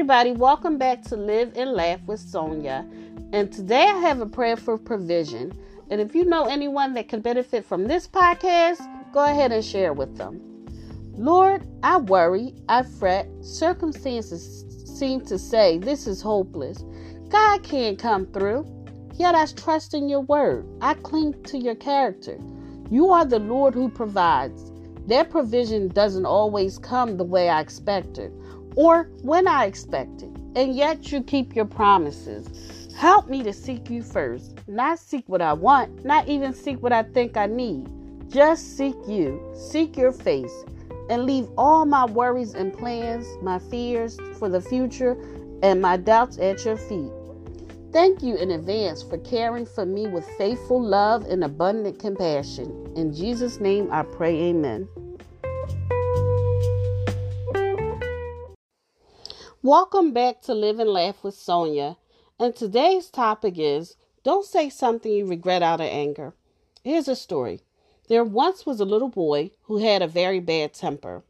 everybody, welcome back to Live and Laugh with Sonia. And today I have a prayer for provision. And if you know anyone that could benefit from this podcast, go ahead and share with them. Lord, I worry, I fret. Circumstances seem to say this is hopeless. God can't come through. Yet I trust in your word. I cling to your character. You are the Lord who provides. Their provision doesn't always come the way I expected or when I expect it, and yet you keep your promises. Help me to seek you first, not seek what I want, not even seek what I think I need. Just seek you, seek your face, and leave all my worries and plans, my fears for the future, and my doubts at your feet. Thank you in advance for caring for me with faithful love and abundant compassion. In Jesus' name I pray, Amen. Welcome back to Live and Laugh with Sonia. And today's topic is Don't say something you regret out of anger. Here's a story. There once was a little boy who had a very bad temper.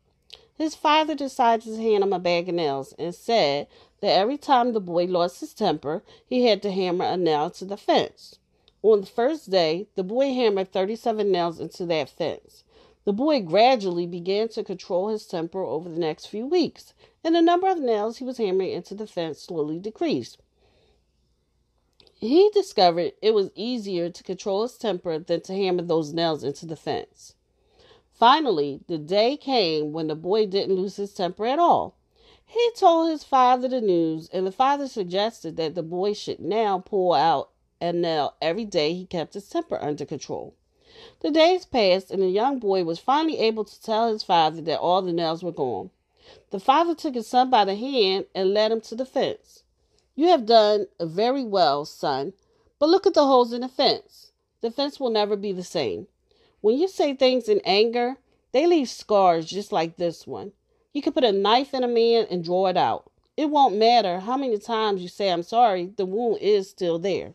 His father decided to hand him a bag of nails and said that every time the boy lost his temper, he had to hammer a nail to the fence. On the first day, the boy hammered 37 nails into that fence. The boy gradually began to control his temper over the next few weeks, and the number of nails he was hammering into the fence slowly decreased. He discovered it was easier to control his temper than to hammer those nails into the fence. Finally, the day came when the boy didn't lose his temper at all. He told his father the news, and the father suggested that the boy should now pull out a nail every day he kept his temper under control. The days passed, and the young boy was finally able to tell his father that all the nails were gone. The father took his son by the hand and led him to the fence. You have done very well, son, but look at the holes in the fence. The fence will never be the same. When you say things in anger, they leave scars just like this one. You can put a knife in a man and draw it out. It won't matter how many times you say I'm sorry, the wound is still there.